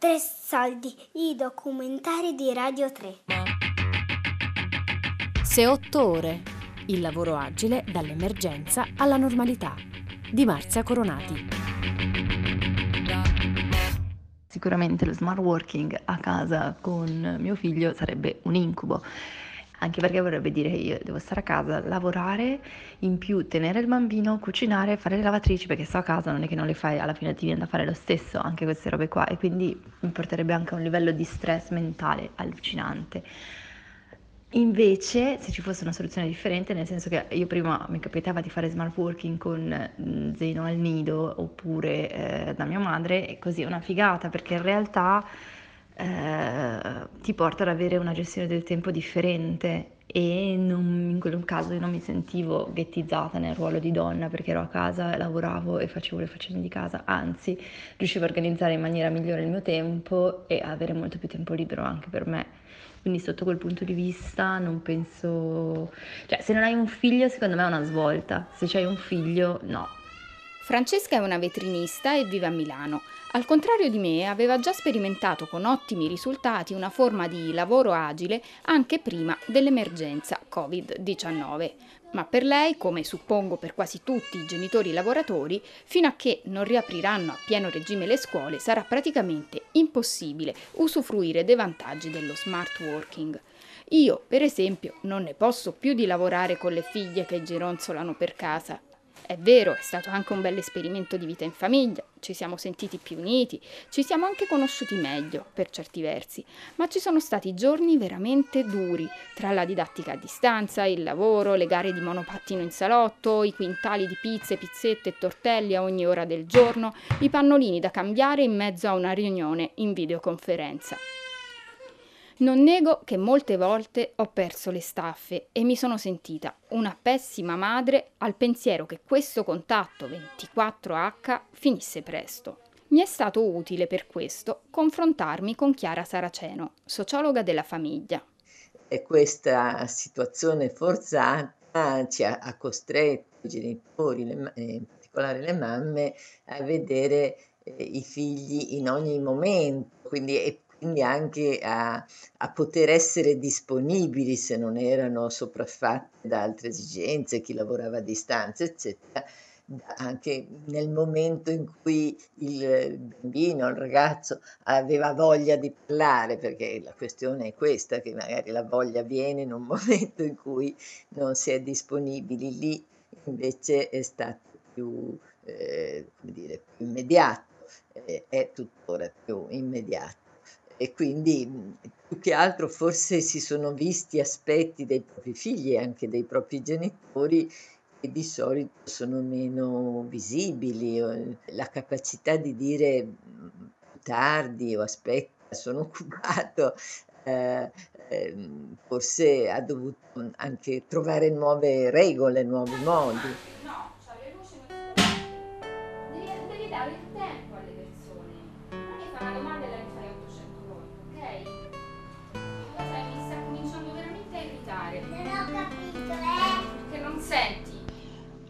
Tre soldi, i documentari di Radio 3. Se otto ore. Il lavoro agile dall'emergenza alla normalità. Di Marzia Coronati. Sicuramente lo smart working a casa con mio figlio sarebbe un incubo anche perché vorrebbe dire che io devo stare a casa, lavorare, in più tenere il bambino, cucinare, fare le lavatrici, perché sto a casa, non è che non le fai, alla fine ti viene da fare lo stesso, anche queste robe qua, e quindi mi porterebbe anche a un livello di stress mentale allucinante. Invece, se ci fosse una soluzione differente, nel senso che io prima mi capitava di fare smart working con mm, Zeno al nido oppure eh, da mia madre, e così è una figata perché in realtà eh, ti porta ad avere una gestione del tempo differente e non, in quel caso io non mi sentivo ghettizzata nel ruolo di donna perché ero a casa, lavoravo e facevo le faccende di casa, anzi riuscivo a organizzare in maniera migliore il mio tempo e avere molto più tempo libero anche per me. Quindi sotto quel punto di vista non penso... cioè se non hai un figlio secondo me è una svolta, se hai un figlio no. Francesca è una vetrinista e vive a Milano. Al contrario di me, aveva già sperimentato con ottimi risultati una forma di lavoro agile anche prima dell'emergenza Covid-19. Ma per lei, come suppongo per quasi tutti i genitori lavoratori, fino a che non riapriranno a pieno regime le scuole sarà praticamente impossibile usufruire dei vantaggi dello smart working. Io, per esempio, non ne posso più di lavorare con le figlie che gironzolano per casa è vero, è stato anche un bel esperimento di vita in famiglia, ci siamo sentiti più uniti, ci siamo anche conosciuti meglio, per certi versi, ma ci sono stati giorni veramente duri, tra la didattica a distanza, il lavoro, le gare di monopattino in salotto, i quintali di pizze, pizzette e tortelli a ogni ora del giorno, i pannolini da cambiare in mezzo a una riunione in videoconferenza. Non nego che molte volte ho perso le staffe e mi sono sentita una pessima madre al pensiero che questo contatto 24H finisse presto. Mi è stato utile per questo confrontarmi con Chiara Saraceno, sociologa della famiglia. E questa situazione forzata ci ha, ha costretto i genitori, le, in particolare le mamme, a vedere eh, i figli in ogni momento, quindi è quindi anche a, a, poter essere disponibili se non erano sopraffatte da altre esigenze, chi lavorava a distanza, eccetera, anche nel momento in cui il bambino, il ragazzo aveva voglia di parlare, perché la questione è questa, che magari la voglia viene in un momento in cui non si è disponibili, lì invece è stato più, eh, come dire, più immediato, eh, è tuttora più immediato e quindi più che altro forse si sono visti aspetti dei propri figli e anche dei propri genitori che di solito sono meno visibili, la capacità di dire tardi o aspetta, sono occupato, eh, eh, forse ha dovuto anche trovare nuove regole, nuovi modi.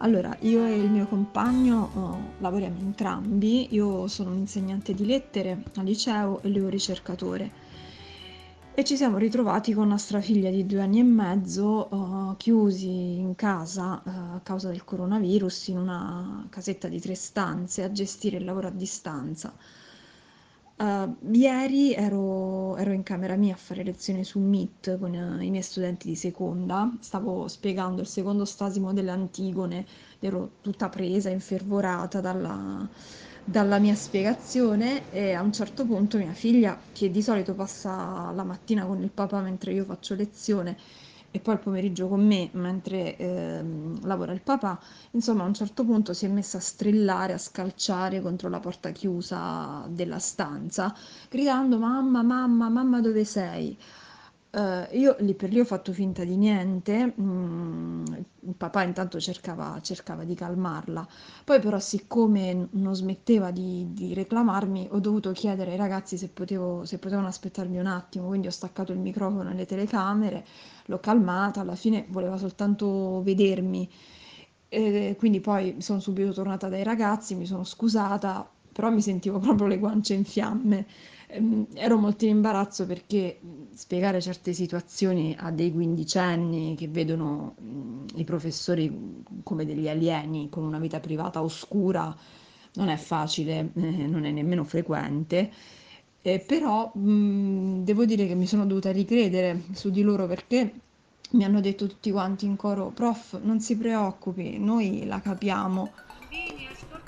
Allora, io e il mio compagno uh, lavoriamo entrambi, io sono un insegnante di lettere al liceo e lui un ricercatore e ci siamo ritrovati con nostra figlia di due anni e mezzo uh, chiusi in casa uh, a causa del coronavirus in una casetta di tre stanze a gestire il lavoro a distanza. Uh, ieri ero, ero, in camera mia a fare lezioni su Meet con uh, i miei studenti di seconda, stavo spiegando il secondo stasimo delle Antigone, ero tutta presa, infervorata dalla, dalla mia spiegazione e a un certo punto mia figlia, che di solito passa la mattina con il papà mentre io faccio lezione, e poi il pomeriggio con me mentre eh, lavora il papà, insomma a un certo punto si è messa a strillare, a scalciare contro la porta chiusa della stanza, gridando mamma, mamma, mamma dove sei? Uh, io lì per lì ho fatto finta di niente, mm, il papà intanto cercava, cercava, di calmarla, poi però siccome non smetteva di, di, reclamarmi ho dovuto chiedere ai ragazzi se, potevo, se potevano aspettarmi un attimo, quindi ho staccato il microfono e le telecamere, l'ho calmata, alla fine voleva soltanto vedermi, e quindi poi sono subito tornata dai ragazzi, mi sono scusata, però mi sentivo proprio le guance in fiamme. Ehm, ero molto in imbarazzo perché spiegare certe situazioni a dei quindicenni che vedono i professori come degli alieni con una vita privata oscura non è facile, eh, non è nemmeno frequente. Eh, però mh, devo dire che mi sono dovuta ricredere su di loro perché mi hanno detto tutti quanti in coro, prof, non si preoccupi, noi la capiamo. Bene, ascoltatemi,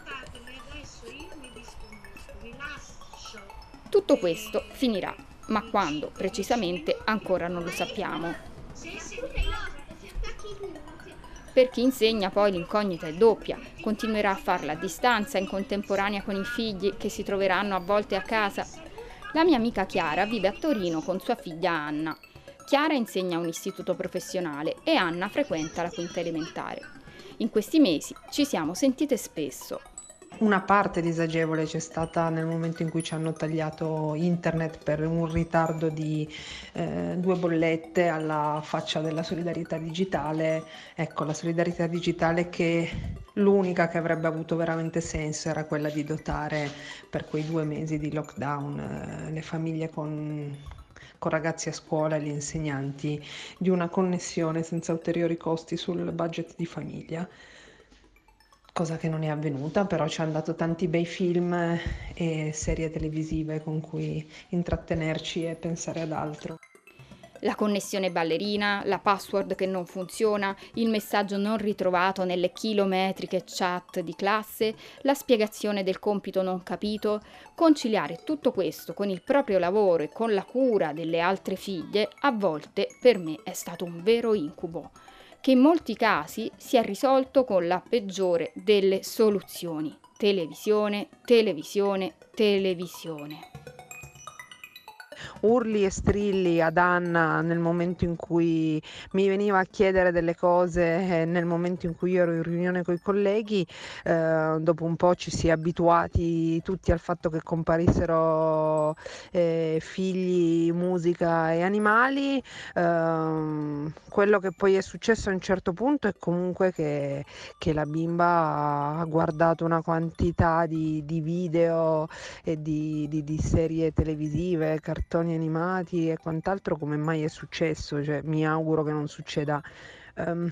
Tutto questo finirà, ma quando precisamente ancora non lo sappiamo. Per chi insegna poi l'incognita è doppia, continuerà a farla a distanza in contemporanea con i figli che si troveranno a volte a casa. La mia amica Chiara vive a Torino con sua figlia Anna. Chiara insegna a un istituto professionale e Anna frequenta la quinta elementare. In questi mesi ci siamo sentite spesso. Una parte disagevole c'è stata nel momento in cui ci hanno tagliato internet per un ritardo di eh, due bollette alla faccia della solidarietà digitale. Ecco, la solidarietà digitale che l'unica che avrebbe avuto veramente senso era quella di dotare per quei due mesi di lockdown eh, le famiglie con con ragazzi a scuola e gli insegnanti di una connessione senza ulteriori costi sul budget di famiglia. Cosa che non è avvenuta, però ci hanno dato tanti bei film e serie televisive con cui intrattenerci e pensare ad altro. La connessione ballerina, la password che non funziona, il messaggio non ritrovato nelle chilometriche chat di classe, la spiegazione del compito non capito, conciliare tutto questo con il proprio lavoro e con la cura delle altre figlie, a volte per me è stato un vero incubo che in molti casi si è risolto con la peggiore delle soluzioni. Televisione, televisione, televisione urli e strilli ad Anna nel momento in cui mi veniva a chiedere delle cose, nel momento in cui io ero in riunione con i colleghi, eh, dopo un po' ci si è abituati tutti al fatto che comparissero eh, figli, musica e animali. Eh, quello che poi è successo a un certo punto è comunque che, che la bimba ha guardato una quantità di, di video e di, di, di serie televisive, cartoni animati e quant'altro come mai è successo, cioè, mi auguro che non succeda um,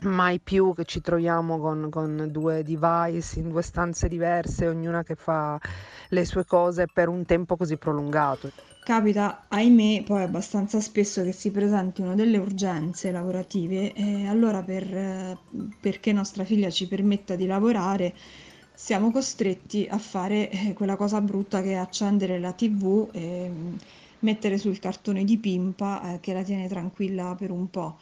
mai più che ci troviamo con, con, due device in due stanze diverse, ognuna che fa le sue cose per un tempo così prolungato. Capita, ahimè, poi abbastanza spesso che si presentino delle urgenze lavorative e allora per, perché nostra figlia ci permetta di lavorare siamo costretti a fare eh, quella cosa brutta che è accendere la tv e mettere sul cartone di Pimpa eh, che la tiene tranquilla per un po'.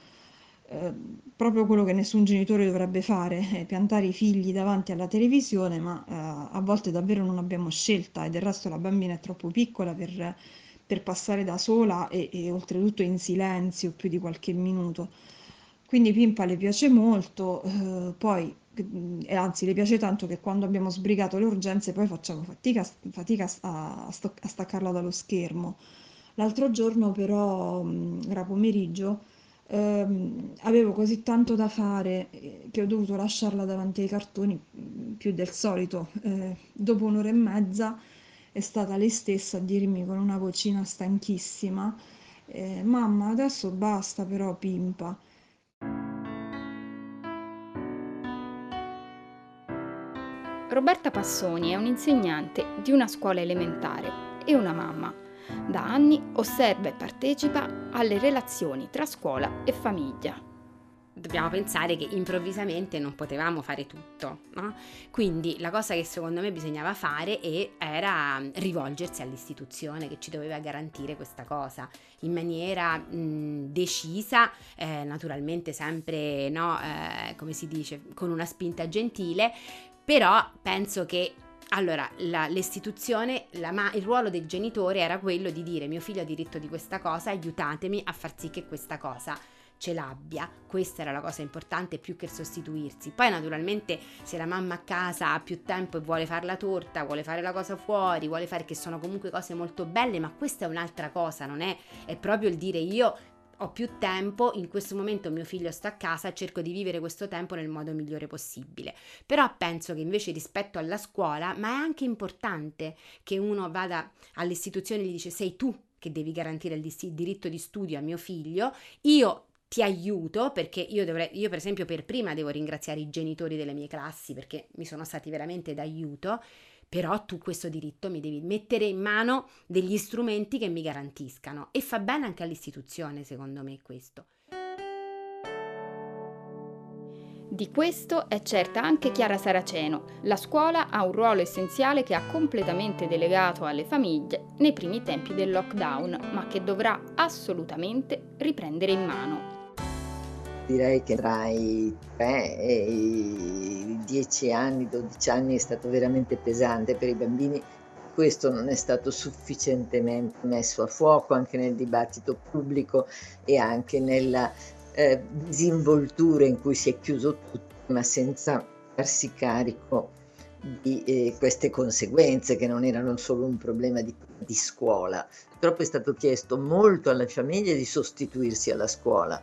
Eh, proprio quello che nessun genitore dovrebbe fare, è piantare i figli davanti alla televisione, ma eh, a volte davvero non abbiamo scelta e del resto la bambina è troppo piccola per, per passare da sola e, e oltretutto in silenzio più di qualche minuto. Quindi Pimpa le piace molto, eh, poi e anzi le piace tanto che quando abbiamo sbrigato le urgenze poi facciamo fatica, fatica a, a, staccarla dallo schermo. L'altro giorno però, era pomeriggio, ehm, avevo così tanto da fare eh, che ho dovuto lasciarla davanti ai cartoni più del solito. Eh, dopo un'ora e mezza è stata lei stessa a dirmi con una vocina stanchissima, eh, mamma adesso basta però pimpa. Roberta Passoni è un'insegnante di una scuola elementare e una mamma. Da anni osserva e partecipa alle relazioni tra scuola e famiglia. Dobbiamo pensare che improvvisamente non potevamo fare tutto, no? quindi la cosa che secondo me bisognava fare era rivolgersi all'istituzione che ci doveva garantire questa cosa in maniera mh, decisa, eh, naturalmente sempre, no, eh, come si dice, con una spinta gentile, però penso che allora, la, l'istituzione, la, il ruolo del genitore era quello di dire mio figlio ha diritto di questa cosa, aiutatemi a far sì che questa cosa ce l'abbia. Questa era la cosa importante più che sostituirsi. Poi naturalmente se la mamma a casa ha più tempo e vuole fare la torta, vuole fare la cosa fuori, vuole fare che sono comunque cose molto belle, ma questa è un'altra cosa, non è, è proprio il dire io ho più tempo, in questo momento mio figlio sta a casa, cerco di vivere questo tempo nel modo migliore possibile. Però penso che invece rispetto alla scuola, ma è anche importante che uno vada all'istituzione e gli dice sei tu che devi garantire il diritto di studio a mio figlio, io ti aiuto perché io dovrei, io per esempio per prima devo ringraziare i genitori delle mie classi perché mi sono stati veramente d'aiuto, però tu questo diritto mi devi mettere in mano degli strumenti che mi garantiscano e fa bene anche all'istituzione secondo me questo. Di questo è certa anche Chiara Saraceno. La scuola ha un ruolo essenziale che ha completamente delegato alle famiglie nei primi tempi del lockdown, ma che dovrà assolutamente riprendere in mano. Direi che tra i 3 e i 10 anni, 12 anni è stato veramente pesante per i bambini. Questo non è stato sufficientemente messo a fuoco anche nel dibattito pubblico e anche nella eh, disinvoltura in cui si è chiuso tutto, ma senza farsi carico di eh, queste conseguenze che non erano solo un problema di, di scuola. Purtroppo è stato chiesto molto alle famiglie di sostituirsi alla scuola,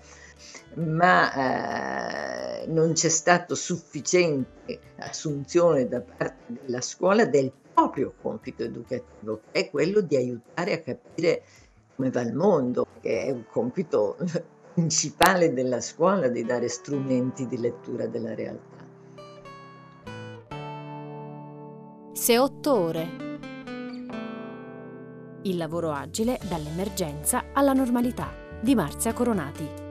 ma eh, non c'è stato sufficiente assunzione da parte della scuola del proprio compito educativo, che è quello di aiutare a capire come va il mondo, che è un compito principale della scuola di dare strumenti di lettura della realtà. Se otto ore. Il lavoro agile dall'emergenza alla normalità di Marzia Coronati.